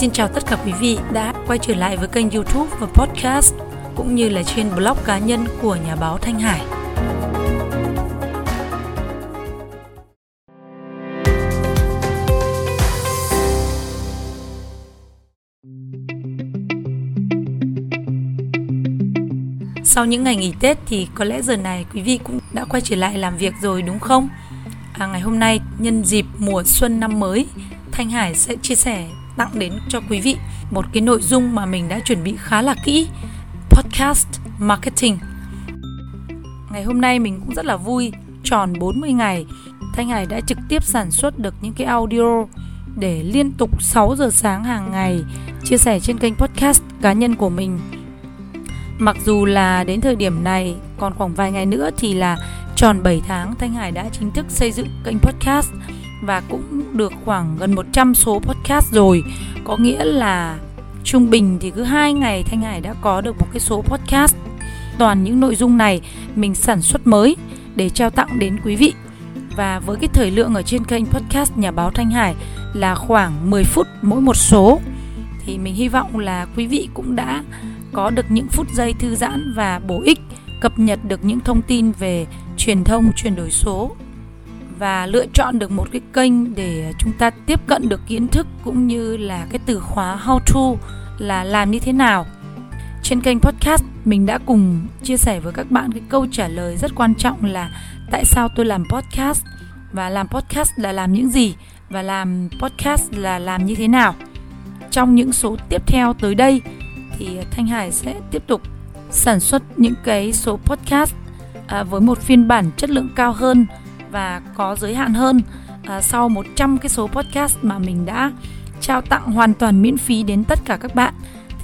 Xin chào tất cả quý vị đã quay trở lại với kênh YouTube và podcast cũng như là trên blog cá nhân của nhà báo Thanh Hải. Sau những ngày nghỉ Tết thì có lẽ giờ này quý vị cũng đã quay trở lại làm việc rồi đúng không? À, ngày hôm nay nhân dịp mùa xuân năm mới, Thanh Hải sẽ chia sẻ tặng đến cho quý vị một cái nội dung mà mình đã chuẩn bị khá là kỹ podcast marketing. Ngày hôm nay mình cũng rất là vui, tròn 40 ngày Thanh Hải đã trực tiếp sản xuất được những cái audio để liên tục 6 giờ sáng hàng ngày chia sẻ trên kênh podcast cá nhân của mình. Mặc dù là đến thời điểm này còn khoảng vài ngày nữa thì là tròn 7 tháng Thanh Hải đã chính thức xây dựng kênh podcast và cũng được khoảng gần 100 số podcast rồi. Có nghĩa là trung bình thì cứ hai ngày Thanh Hải đã có được một cái số podcast. Toàn những nội dung này mình sản xuất mới để trao tặng đến quý vị. Và với cái thời lượng ở trên kênh podcast nhà báo Thanh Hải là khoảng 10 phút mỗi một số, thì mình hy vọng là quý vị cũng đã có được những phút giây thư giãn và bổ ích, cập nhật được những thông tin về truyền thông, chuyển đổi số và lựa chọn được một cái kênh để chúng ta tiếp cận được kiến thức cũng như là cái từ khóa how to là làm như thế nào. Trên kênh podcast mình đã cùng chia sẻ với các bạn cái câu trả lời rất quan trọng là tại sao tôi làm podcast và làm podcast là làm những gì và làm podcast là làm như thế nào. Trong những số tiếp theo tới đây thì Thanh Hải sẽ tiếp tục sản xuất những cái số podcast à, với một phiên bản chất lượng cao hơn và có giới hạn hơn à, sau 100 cái số podcast mà mình đã trao tặng hoàn toàn miễn phí đến tất cả các bạn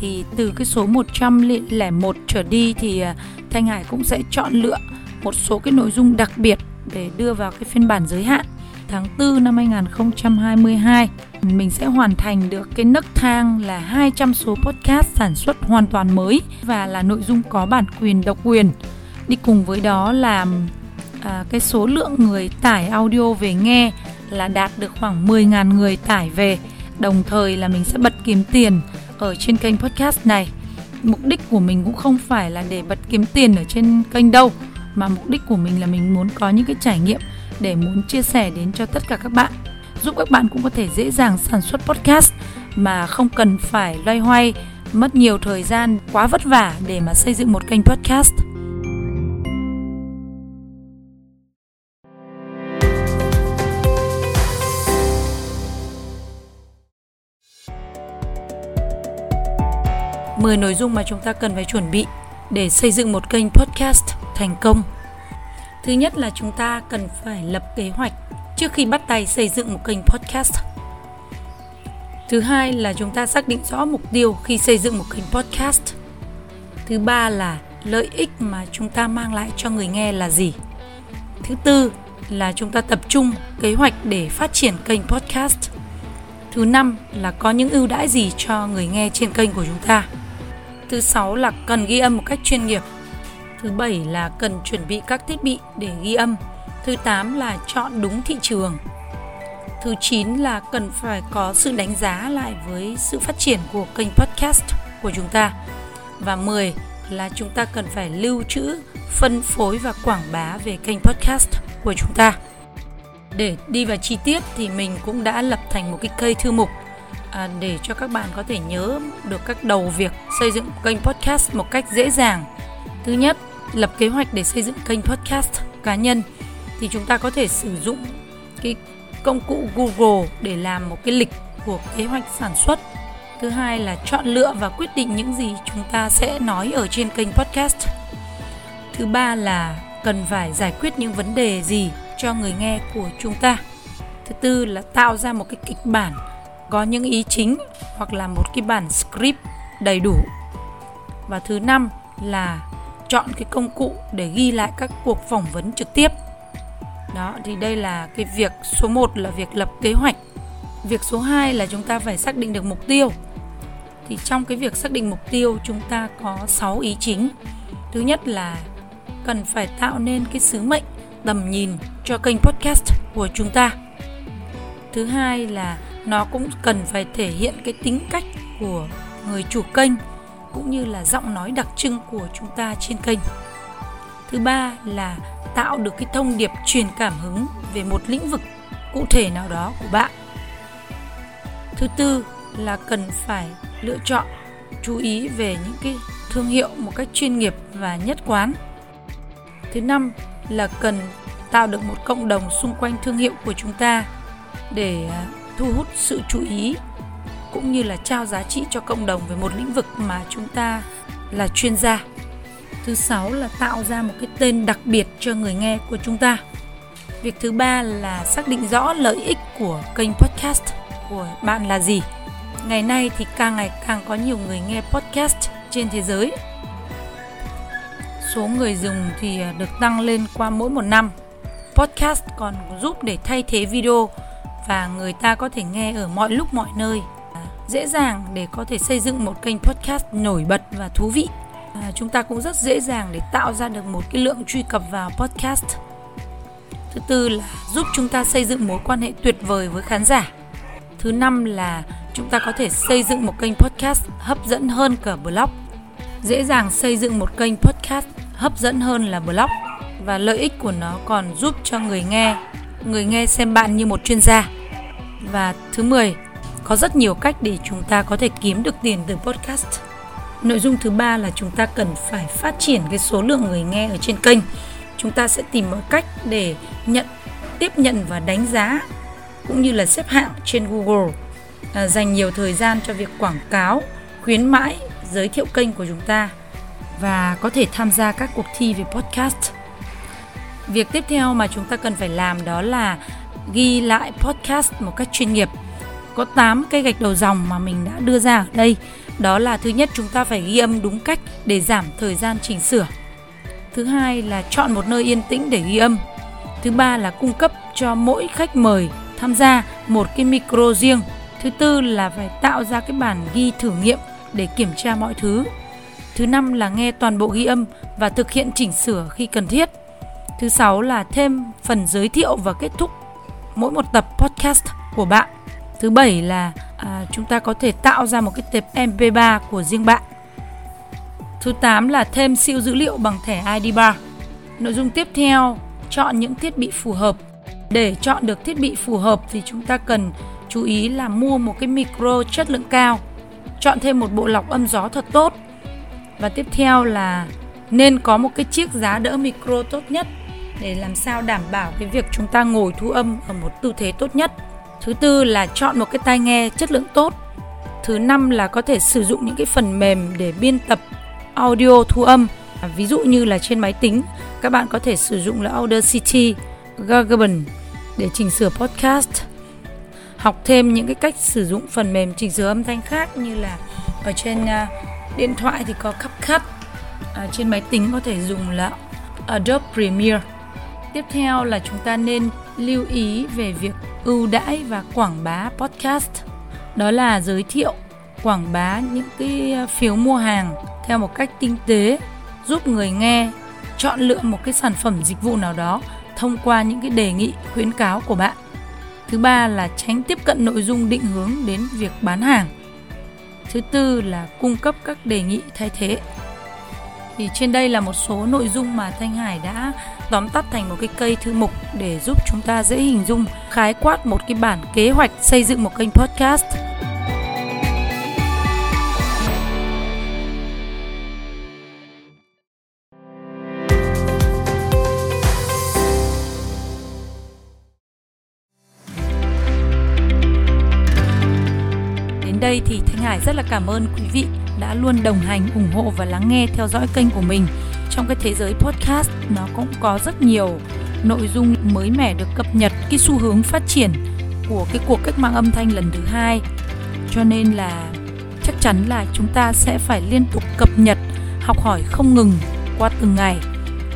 thì từ cái số 101 trở đi thì à, Thanh Hải cũng sẽ chọn lựa một số cái nội dung đặc biệt để đưa vào cái phiên bản giới hạn. Tháng 4 năm 2022 mình sẽ hoàn thành được cái nấc thang là 200 số podcast sản xuất hoàn toàn mới và là nội dung có bản quyền độc quyền. Đi cùng với đó là à, cái số lượng người tải audio về nghe là đạt được khoảng 10.000 người tải về. Đồng thời là mình sẽ bật kiếm tiền ở trên kênh podcast này. Mục đích của mình cũng không phải là để bật kiếm tiền ở trên kênh đâu mà mục đích của mình là mình muốn có những cái trải nghiệm để muốn chia sẻ đến cho tất cả các bạn. Giúp các bạn cũng có thể dễ dàng sản xuất podcast mà không cần phải loay hoay mất nhiều thời gian quá vất vả để mà xây dựng một kênh podcast. 10 nội dung mà chúng ta cần phải chuẩn bị để xây dựng một kênh podcast thành công. Thứ nhất là chúng ta cần phải lập kế hoạch trước khi bắt tay xây dựng một kênh podcast. Thứ hai là chúng ta xác định rõ mục tiêu khi xây dựng một kênh podcast. Thứ ba là lợi ích mà chúng ta mang lại cho người nghe là gì. Thứ tư là chúng ta tập trung kế hoạch để phát triển kênh podcast. Thứ năm là có những ưu đãi gì cho người nghe trên kênh của chúng ta. Thứ sáu là cần ghi âm một cách chuyên nghiệp. Thứ bảy là cần chuẩn bị các thiết bị để ghi âm. Thứ tám là chọn đúng thị trường. Thứ chín là cần phải có sự đánh giá lại với sự phát triển của kênh podcast của chúng ta. Và 10 là chúng ta cần phải lưu trữ, phân phối và quảng bá về kênh podcast của chúng ta. Để đi vào chi tiết thì mình cũng đã lập thành một cái cây thư mục à, để cho các bạn có thể nhớ được các đầu việc xây dựng kênh podcast một cách dễ dàng. Thứ nhất, lập kế hoạch để xây dựng kênh podcast cá nhân thì chúng ta có thể sử dụng cái công cụ Google để làm một cái lịch của kế hoạch sản xuất. Thứ hai là chọn lựa và quyết định những gì chúng ta sẽ nói ở trên kênh podcast. Thứ ba là cần phải giải quyết những vấn đề gì cho người nghe của chúng ta. Thứ tư là tạo ra một cái kịch bản có những ý chính hoặc là một cái bản script đầy đủ. Và thứ năm là chọn cái công cụ để ghi lại các cuộc phỏng vấn trực tiếp. Đó, thì đây là cái việc số 1 là việc lập kế hoạch. Việc số 2 là chúng ta phải xác định được mục tiêu. Thì trong cái việc xác định mục tiêu, chúng ta có 6 ý chính. Thứ nhất là cần phải tạo nên cái sứ mệnh tầm nhìn cho kênh podcast của chúng ta. Thứ hai là nó cũng cần phải thể hiện cái tính cách của người chủ kênh, cũng như là giọng nói đặc trưng của chúng ta trên kênh. Thứ ba là tạo được cái thông điệp truyền cảm hứng về một lĩnh vực cụ thể nào đó của bạn. Thứ tư là cần phải lựa chọn, chú ý về những cái thương hiệu một cách chuyên nghiệp và nhất quán. Thứ năm là cần tạo được một cộng đồng xung quanh thương hiệu của chúng ta để à, thu hút sự chú ý cũng như là trao giá trị cho cộng đồng về một lĩnh vực mà chúng ta là chuyên gia. Thứ sáu là tạo ra một cái tên đặc biệt cho người nghe của chúng ta. Việc thứ ba là xác định rõ lợi ích của kênh podcast của bạn là gì. Ngày nay thì càng ngày càng có nhiều người nghe podcast trên thế giới. Số người dùng thì à, được tăng lên qua mỗi một năm. Podcast còn giúp để thay thế video và người ta có thể nghe ở mọi lúc mọi nơi. À, dễ dàng để có thể xây dựng một kênh podcast nổi bật và thú vị. À, chúng ta cũng rất dễ dàng để tạo ra được một cái lượng truy cập vào podcast. Thứ tư là giúp chúng ta xây dựng mối quan hệ tuyệt vời với khán giả. Thứ năm là chúng ta có thể xây dựng một kênh podcast hấp dẫn hơn cả blog. Dễ dàng xây dựng một kênh podcast hấp dẫn hơn là blog. Và lợi ích của nó còn giúp cho người nghe người nghe xem bạn như một chuyên gia và thứ 10 có rất nhiều cách để chúng ta có thể kiếm được tiền từ podcast. Nội dung thứ ba là chúng ta cần phải phát triển cái số lượng người nghe ở trên kênh. Chúng ta sẽ tìm mọi cách để nhận tiếp nhận và đánh giá cũng như là xếp hạng trên google. À, dành nhiều thời gian cho việc quảng cáo khuyến mãi giới thiệu kênh của chúng ta và có thể tham gia các cuộc thi về podcast. Việc tiếp theo mà chúng ta cần phải làm đó là ghi lại podcast một cách chuyên nghiệp. Có 8 cây gạch đầu dòng mà mình đã đưa ra ở đây. Đó là thứ nhất, chúng ta phải ghi âm đúng cách để giảm thời gian chỉnh sửa. Thứ hai là chọn một nơi yên tĩnh để ghi âm. Thứ ba là cung cấp cho mỗi khách mời tham gia một cái micro riêng. Thứ tư là phải tạo ra cái bản ghi thử nghiệm để kiểm tra mọi thứ. Thứ năm là nghe toàn bộ ghi âm và thực hiện chỉnh sửa khi cần thiết. Thứ sáu là thêm phần giới thiệu và kết thúc mỗi một tập podcast của bạn. Thứ bảy là à, chúng ta có thể tạo ra một cái tệp mp3 của riêng bạn. Thứ tám là thêm siêu dữ liệu bằng thẻ id bar. Nội dung tiếp theo chọn những thiết bị phù hợp. Để chọn được thiết bị phù hợp thì chúng ta cần chú ý là mua một cái micro chất lượng cao. Chọn thêm một bộ lọc âm gió thật tốt. Và tiếp theo là nên có một cái chiếc giá đỡ micro tốt nhất để làm sao đảm bảo cái việc chúng ta ngồi thu âm ở một tư thế tốt nhất. Thứ tư là chọn một cái tai nghe chất lượng tốt. Thứ năm là có thể sử dụng những cái phần mềm để biên tập audio thu âm. À, ví dụ như là trên máy tính các bạn có thể sử dụng là Audacity, Gargaben để chỉnh sửa podcast. Học thêm những cái cách sử dụng phần mềm chỉnh sửa âm thanh khác như là ở trên à, điện thoại thì có CapCut. À, trên máy tính có thể dùng là Adobe Premiere tiếp theo là chúng ta nên lưu ý về việc ưu đãi và quảng bá podcast. Đó là giới thiệu, quảng bá những cái ờ, phiếu mua hàng theo một cách tinh tế, giúp người nghe chọn lựa một cái sản phẩm dịch vụ nào đó thông qua những cái đề nghị, khuyến cáo của bạn. Thứ ba là tránh tiếp cận nội dung định hướng đến việc bán hàng. Thứ tư là cung cấp các đề nghị thay thế thì trên đây là một số nội dung mà thanh hải đã tóm tắt thành một cái cây thư mục để giúp chúng ta dễ hình dung, khái quát một cái bản kế hoạch xây dựng một kênh podcast. Đây thì Thanh Hải rất là cảm ơn quý vị đã luôn đồng hành, ủng hộ và lắng nghe theo dõi kênh của mình. Trong cái thế giới podcast nó cũng có rất nhiều nội dung mới mẻ được cập nhật cái xu hướng phát triển của cái cuộc cách mạng âm thanh lần thứ hai. Cho nên là chắc chắn là chúng ta sẽ phải liên tục cập nhật học hỏi không ngừng qua từng ngày.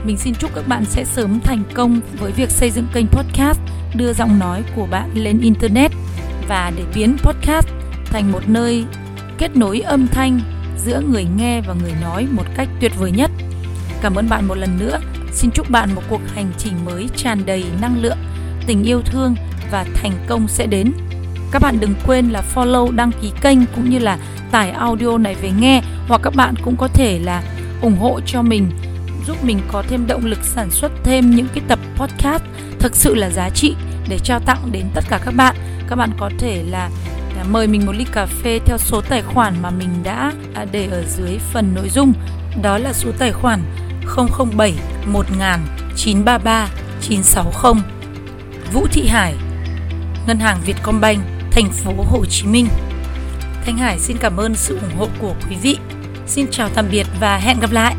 Mình xin chúc các bạn sẽ sớm thành công với việc xây dựng kênh podcast đưa giọng nói của bạn lên internet. Và để biến podcast thành một nơi kết nối âm thanh giữa người nghe và người nói một cách tuyệt vời nhất Cảm ơn bạn một lần nữa. Xin chúc bạn một cuộc hành trình mới tràn đầy năng lượng, tình yêu thương và thành công sẽ đến. các bạn đừng quên là follow đăng ký kênh cũng như là tải audio này về nghe hoặc các bạn cũng có thể là ủng hộ cho mình giúp mình có thêm động lực sản xuất thêm những cái tập podcast thực sự là giá trị để trao tặng đến tất cả các bạn các bạn có thể là là mời mình một ly cà phê theo số tài khoản mà mình đã à, để ở dưới phần nội dung. Đó là số tài khoản 007 1000 933 960 Vũ Thị Hải, Ngân hàng Vietcombank, thành phố Hồ Chí Minh. Thanh Hải xin cảm ơn sự ủng hộ của quý vị. Xin chào tạm biệt và hẹn gặp lại.